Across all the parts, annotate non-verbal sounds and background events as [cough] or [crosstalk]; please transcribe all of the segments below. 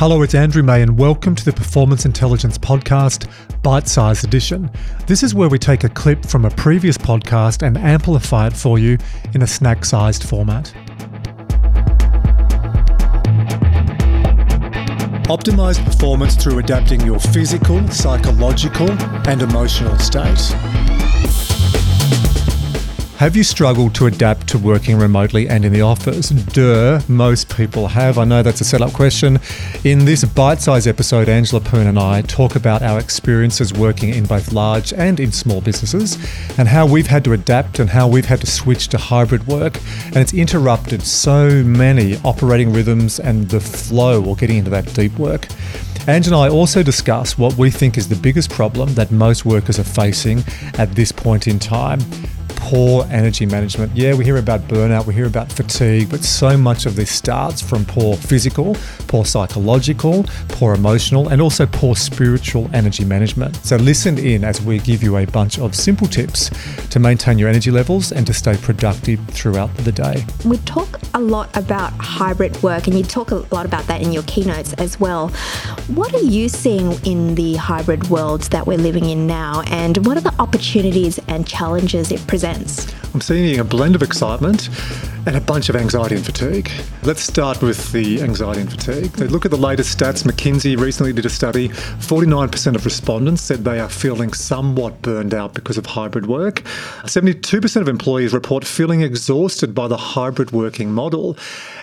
Hello, it's Andrew May, and welcome to the Performance Intelligence Podcast, Bite Size Edition. This is where we take a clip from a previous podcast and amplify it for you in a snack sized format. Optimize performance through adapting your physical, psychological, and emotional state. Have you struggled to adapt to working remotely and in the office? Duh, most people have. I know that's a setup question. In this bite sized episode, Angela Poon and I talk about our experiences working in both large and in small businesses and how we've had to adapt and how we've had to switch to hybrid work. And it's interrupted so many operating rhythms and the flow or getting into that deep work. Ange and I also discuss what we think is the biggest problem that most workers are facing at this point in time poor energy management. Yeah, we hear about burnout, we hear about fatigue, but so much of this starts from poor physical, poor psychological, poor emotional, and also poor spiritual energy management. So listen in as we give you a bunch of simple tips to maintain your energy levels and to stay productive throughout the day. We talk a lot about hybrid work, and you talk a lot about that in your keynotes as well. What are you seeing in the hybrid world that we're living in now, and what are the opportunities and challenges it presents? I'm seeing a blend of excitement and a bunch of anxiety and fatigue. Let's start with the anxiety and fatigue. They look at the latest stats. McKinsey recently did a study. 49% of respondents said they are feeling somewhat burned out because of hybrid work. 72% of employees report feeling exhausted by the hybrid working model.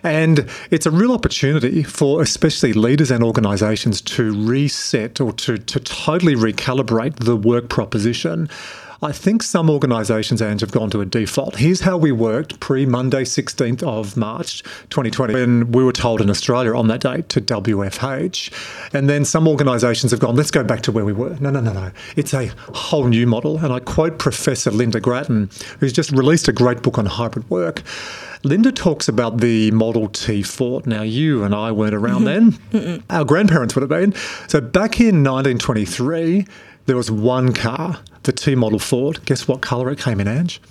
And it's a real opportunity for especially leaders and organizations to reset or to, to totally recalibrate the work proposition. I think some organisations, Ange, have gone to a default. Here's how we worked pre Monday, 16th of March 2020, when we were told in Australia on that date to WFH. And then some organisations have gone, let's go back to where we were. No, no, no, no. It's a whole new model. And I quote Professor Lynda Gratton, who's just released a great book on hybrid work. Lynda talks about the Model T Ford. Now, you and I weren't around then. Mm-mm. Our grandparents would have been. So, back in 1923, there was one car, the T model Ford. Guess what colour it came in, Ange?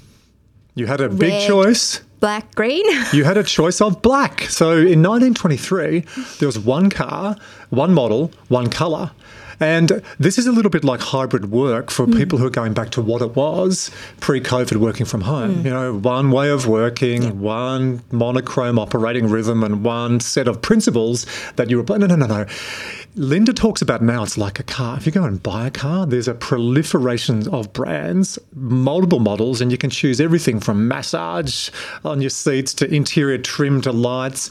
You had a Red, big choice. Black, green. [laughs] you had a choice of black. So in 1923, there was one car, one model, one colour. And this is a little bit like hybrid work for mm. people who are going back to what it was pre COVID working from home. Mm. You know, one way of working, yeah. one monochrome operating rhythm, and one set of principles that you were. No, no, no, no. Lynda talks about now it's like a car. If you go and buy a car, there's a proliferation of brands, multiple models, and you can choose everything from massage on your seats to interior trim to lights.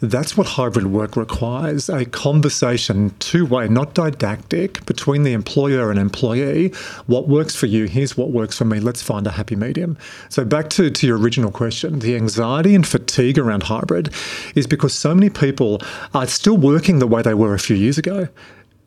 That's what hybrid work requires a conversation, two way, not didactic, between the employer and employee. What works for you? Here's what works for me. Let's find a happy medium. So, back to, to your original question the anxiety and fatigue around hybrid is because so many people are still working the way they were a few years ago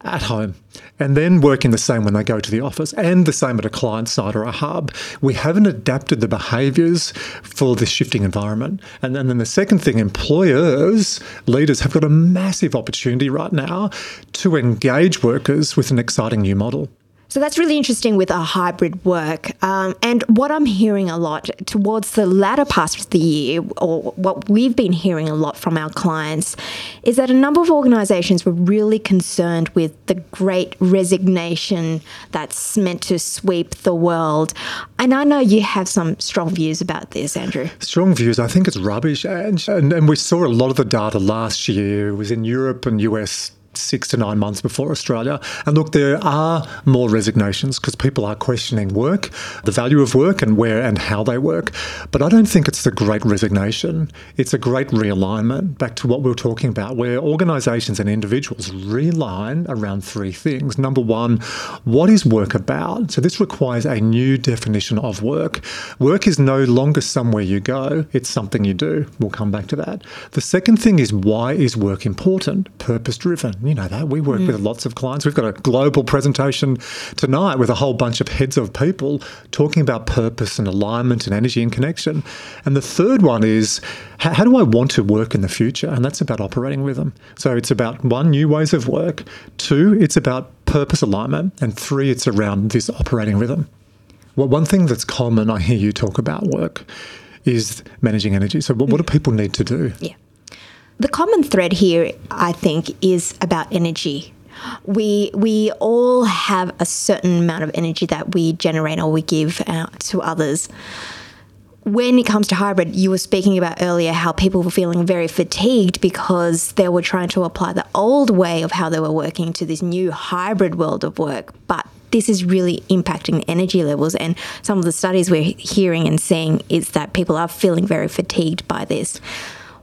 at home and then working the same when they go to the office and the same at a client site or a hub. We haven't adapted the behaviours for this shifting environment. And then, then the second thing, employers, leaders have got a massive opportunity right now to engage workers with an exciting new model. So that's really interesting with a hybrid work. Um, and what I'm hearing a lot towards the latter part of the year, or what we've been hearing a lot from our clients, is that a number of organizations were really concerned with the great resignation that's meant to sweep the world. And I know you have some strong views about this, Andrew. Strong views. I think it's rubbish. And, and, and we saw a lot of the data last year. It was in Europe and US six to nine months before Australia. And look, there are more resignations because people are questioning work, the value of work, and where and how they work. But I don't think it's the great resignation. It's a great realignment back to what we were talking about, where organisations and individuals realign around three things. Number one, what is work about? So this requires a new definition of work. Work is no longer somewhere you go, it's something you do. We'll come back to that. The second thing is why is work important? Purpose driven you know that. We work mm. with lots of clients. We've got a global presentation tonight with a whole bunch of heads of people talking about purpose and alignment and energy and connection. And the third one is how, how do I want to work in the future? And that's about operating rhythm. So it's about one, new ways of work. Two, it's about purpose alignment. And three, it's around this operating rhythm. Well, one thing that's common, I hear you talk about work, is managing energy. So, what, what do people need to do? Yeah. The common thread here, I think, is about energy. We we all have a certain amount of energy that we generate or we give out to others. When it comes to hybrid, you were speaking about earlier how people were feeling very fatigued because they were trying to apply the old way of how they were working to this new hybrid world of work. But this is really impacting the energy levels. And some of the studies we're hearing and seeing is that people are feeling very fatigued by this.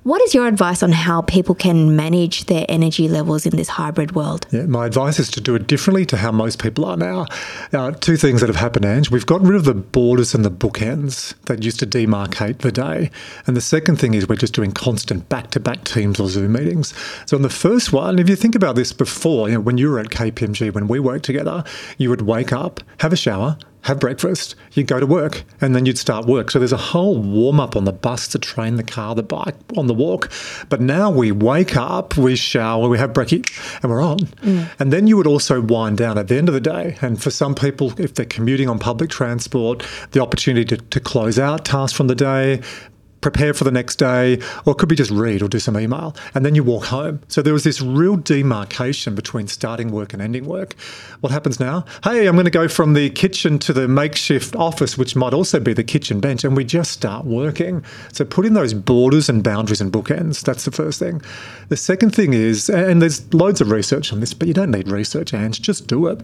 What is your advice on how people can manage their energy levels in this hybrid world? Yeah, my advice is to do it differently to how most people are now. Uh, two things that have happened, Ange. We've got rid of the borders and the bookends that used to demarcate the day. And the second thing is we're just doing constant back to back Teams or Zoom meetings. So, on the first one, if you think about this before, you know, when you were at KPMG, when we worked together, you would wake up, have a shower, have breakfast, you'd go to work, and then you'd start work. So there's a whole warm up on the bus, the train, the car, the bike, on the walk. But now we wake up, we shower, we have brekkie, and we're on. Mm. And then you would also wind down at the end of the day. And for some people, if they're commuting on public transport, the opportunity to, to close out tasks from the day, prepare for the next day, or it could be just read or do some email. And then you walk home. So there was this real demarcation between starting work and ending work. What happens now? Hey, I'm going to go from the kitchen to the makeshift office, which might also be the kitchen bench, and we just start working. So put in those borders and boundaries and bookends. That's the first thing. The second thing is, and there's loads of research on this, but you don't need research, Ange, just do it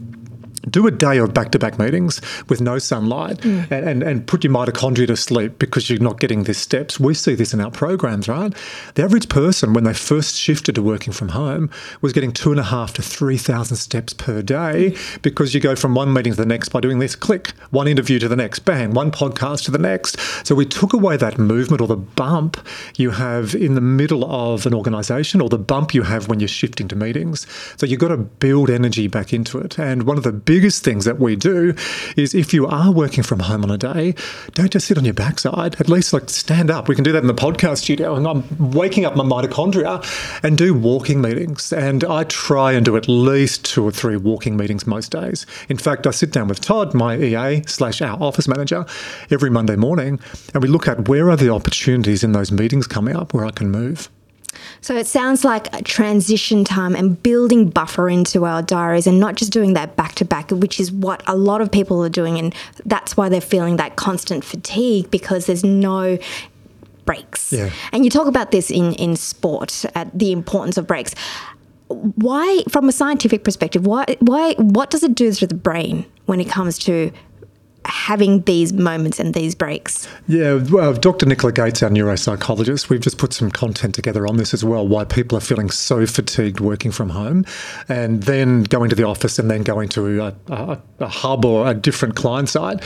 do a day of back-to-back meetings with no sunlight mm. and, and, and put your mitochondria to sleep because you're not getting these steps. We see this in our programs, right? The average person, when they first shifted to working from home, was getting two and a half to 3,000 steps per day because you go from one meeting to the next by doing this click, one interview to the next, bang, one podcast to the next. So we took away that movement or the bump you have in the middle of an organization or the bump you have when you're shifting to meetings. So you've got to build energy back into it. And one of the biggest things that we do is if you are working from home on a day, don't just sit on your backside. At least like stand up. We can do that in the podcast studio. And I'm waking up my mitochondria and do walking meetings. And I try and do at least two or three walking meetings most days. In fact, I sit down with Todd, my EA slash our office manager, every Monday morning, and we look at where are the opportunities in those meetings coming up where I can move. So it sounds like a transition time and building buffer into our diaries and not just doing that back to back, which is what a lot of people are doing. And that's why they're feeling that constant fatigue because there's no breaks. Yeah. And you talk about this in, in sport, uh, the importance of breaks. Why, from a scientific perspective, why, why, what does it do to the brain when it comes to having these moments and these breaks? Yeah, well, Dr. Nicola Gates, our neuropsychologist, we've just put some content together on this as well. Why people are feeling so fatigued working from home, and then going to the office, and then going to a, a, a hub or a different client side,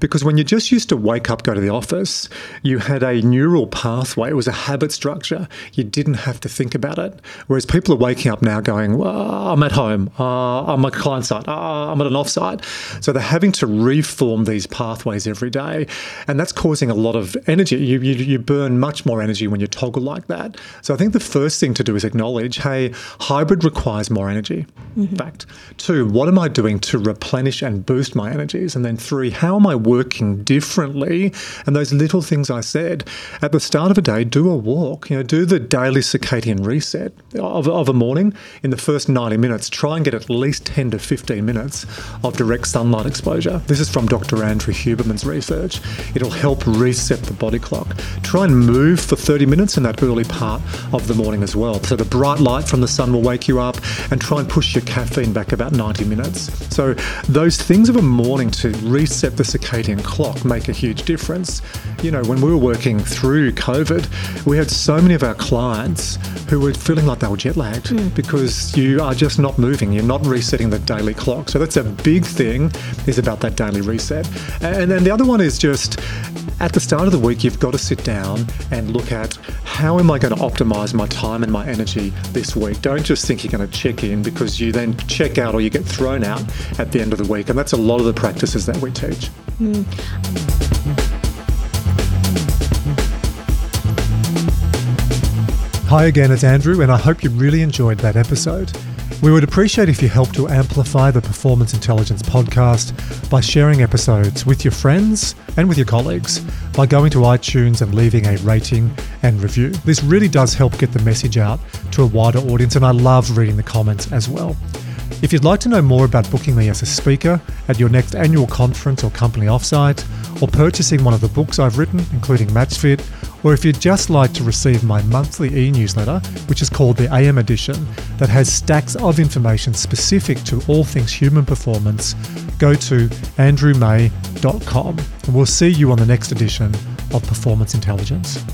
because when you just used to wake up, go to the office, you had a neural pathway. It was a habit structure. You didn't have to think about it. Whereas people are waking up now, going, well, "I'm at home. Uh, I'm at client site, Uh, I'm at an offsite." So they're having to reform these pathways every day. And that's causing a lot of energy. You, you, you burn much more energy when you toggle like that. So I think the first thing to do is acknowledge hey, hybrid requires more energy. Mm-hmm. Fact. Two, what am I doing to replenish and boost my energies? And then three, how am I working differently? And those little things I said at the start of a day, do a walk, you know, do the daily circadian reset of, of a morning in the first 90 minutes. Try and get at least 10 to 15 minutes of direct sunlight exposure. This is from Dr. Dr. Andrew Huberman's research. It'll help reset the body clock. Try and move for 30 minutes in that early part of the morning as well. So the bright light from the sun will wake you up and try and push your caffeine back about 90 minutes. So those things of a morning to reset the circadian clock make a huge difference. You know, when we were working through COVID, we had so many of our clients who were feeling like they were jet lagged mm. because you are just not moving. You're not resetting the daily clock. So that's a big thing is about that daily reset. And then the other one is just at the start of the week, you've got to sit down and look at how am I going to optimize my time and my energy this week. Don't just think you're going to check in because you then check out or you get thrown out at the end of the week. And that's a lot of the practices that we teach. Mm. Hi again, it's Andrew, and I hope you really enjoyed that episode. We would appreciate if you help to amplify the Performance Intelligence podcast by sharing episodes with your friends and with your colleagues by going to iTunes and leaving a rating and review. This really does help get the message out to a wider audience, and I love reading the comments as well. If you'd like to know more about booking me as a speaker at your next annual conference or company offsite, or purchasing one of the books I've written, including MatchFit, or if you'd just like to receive my monthly e newsletter, which is called the AM Edition, that has stacks of information specific to all things human performance, go to andrewmay.com and we'll see you on the next edition of Performance Intelligence.